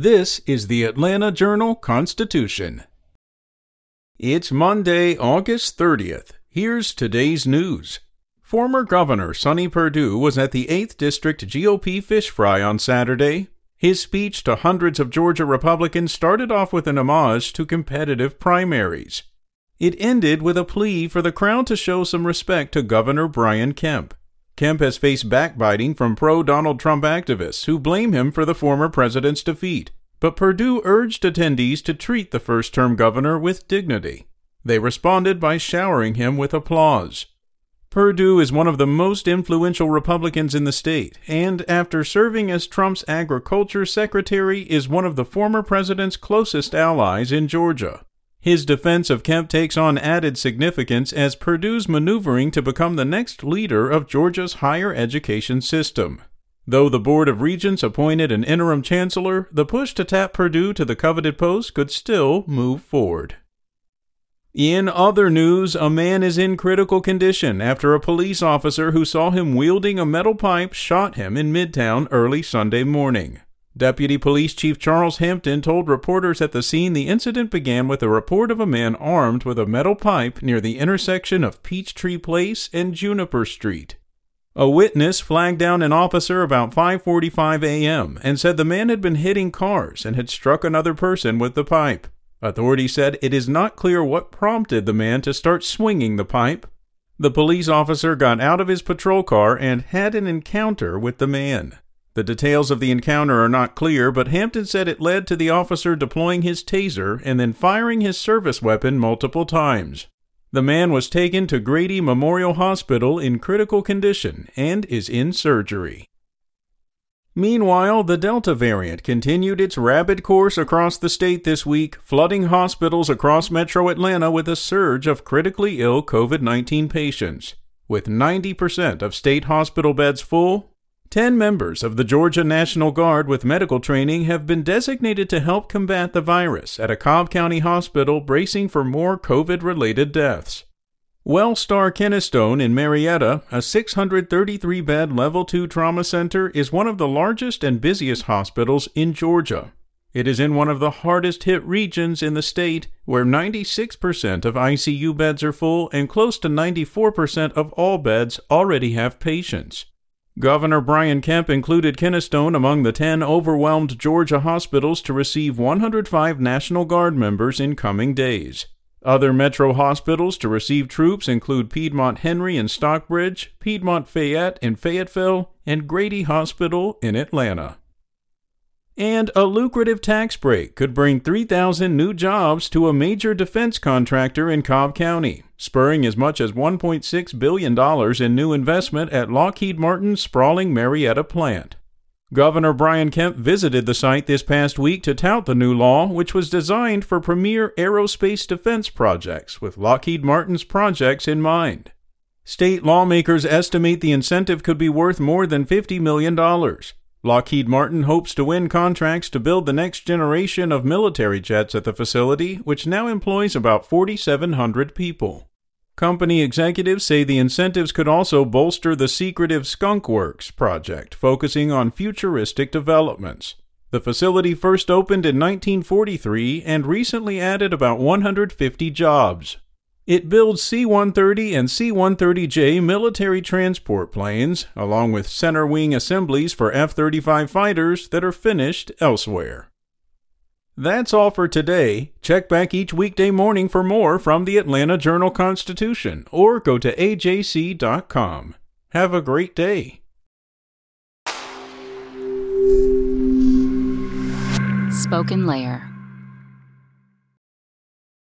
This is the Atlanta Journal Constitution. It's Monday, August 30th. Here's today's news. Former Governor Sonny Perdue was at the 8th District GOP Fish Fry on Saturday. His speech to hundreds of Georgia Republicans started off with an homage to competitive primaries. It ended with a plea for the crowd to show some respect to Governor Brian Kemp. Kemp has faced backbiting from pro Donald Trump activists who blame him for the former president's defeat, but Perdue urged attendees to treat the first term governor with dignity. They responded by showering him with applause. Perdue is one of the most influential Republicans in the state, and after serving as Trump's agriculture secretary, is one of the former president's closest allies in Georgia. His defense of Kemp takes on added significance as Perdue's maneuvering to become the next leader of Georgia's higher education system. Though the Board of Regents appointed an interim chancellor, the push to tap Perdue to the coveted post could still move forward. In other news, a man is in critical condition after a police officer who saw him wielding a metal pipe shot him in Midtown early Sunday morning. Deputy Police Chief Charles Hampton told reporters at the scene the incident began with a report of a man armed with a metal pipe near the intersection of Peachtree Place and Juniper Street. A witness flagged down an officer about 5:45 a.m. and said the man had been hitting cars and had struck another person with the pipe. Authorities said it is not clear what prompted the man to start swinging the pipe. The police officer got out of his patrol car and had an encounter with the man. The details of the encounter are not clear, but Hampton said it led to the officer deploying his taser and then firing his service weapon multiple times. The man was taken to Grady Memorial Hospital in critical condition and is in surgery. Meanwhile, the Delta variant continued its rapid course across the state this week, flooding hospitals across metro Atlanta with a surge of critically ill COVID 19 patients. With 90% of state hospital beds full, Ten members of the Georgia National Guard with medical training have been designated to help combat the virus at a Cobb County hospital bracing for more COVID related deaths. Wellstar Kennestone in Marietta, a 633 bed level 2 trauma center, is one of the largest and busiest hospitals in Georgia. It is in one of the hardest hit regions in the state, where 96% of ICU beds are full and close to 94% of all beds already have patients. Governor Brian Kemp included Kennestone among the 10 overwhelmed Georgia hospitals to receive 105 National Guard members in coming days. Other metro hospitals to receive troops include Piedmont Henry in Stockbridge, Piedmont Fayette in Fayetteville, and Grady Hospital in Atlanta. And a lucrative tax break could bring 3,000 new jobs to a major defense contractor in Cobb County, spurring as much as $1.6 billion in new investment at Lockheed Martin's sprawling Marietta plant. Governor Brian Kemp visited the site this past week to tout the new law, which was designed for premier aerospace defense projects with Lockheed Martin's projects in mind. State lawmakers estimate the incentive could be worth more than $50 million. Lockheed Martin hopes to win contracts to build the next generation of military jets at the facility, which now employs about 4,700 people. Company executives say the incentives could also bolster the secretive Skunk Works project, focusing on futuristic developments. The facility first opened in 1943 and recently added about 150 jobs. It builds C 130 and C 130J military transport planes, along with center wing assemblies for F 35 fighters that are finished elsewhere. That's all for today. Check back each weekday morning for more from the Atlanta Journal Constitution or go to ajc.com. Have a great day. Spoken Layer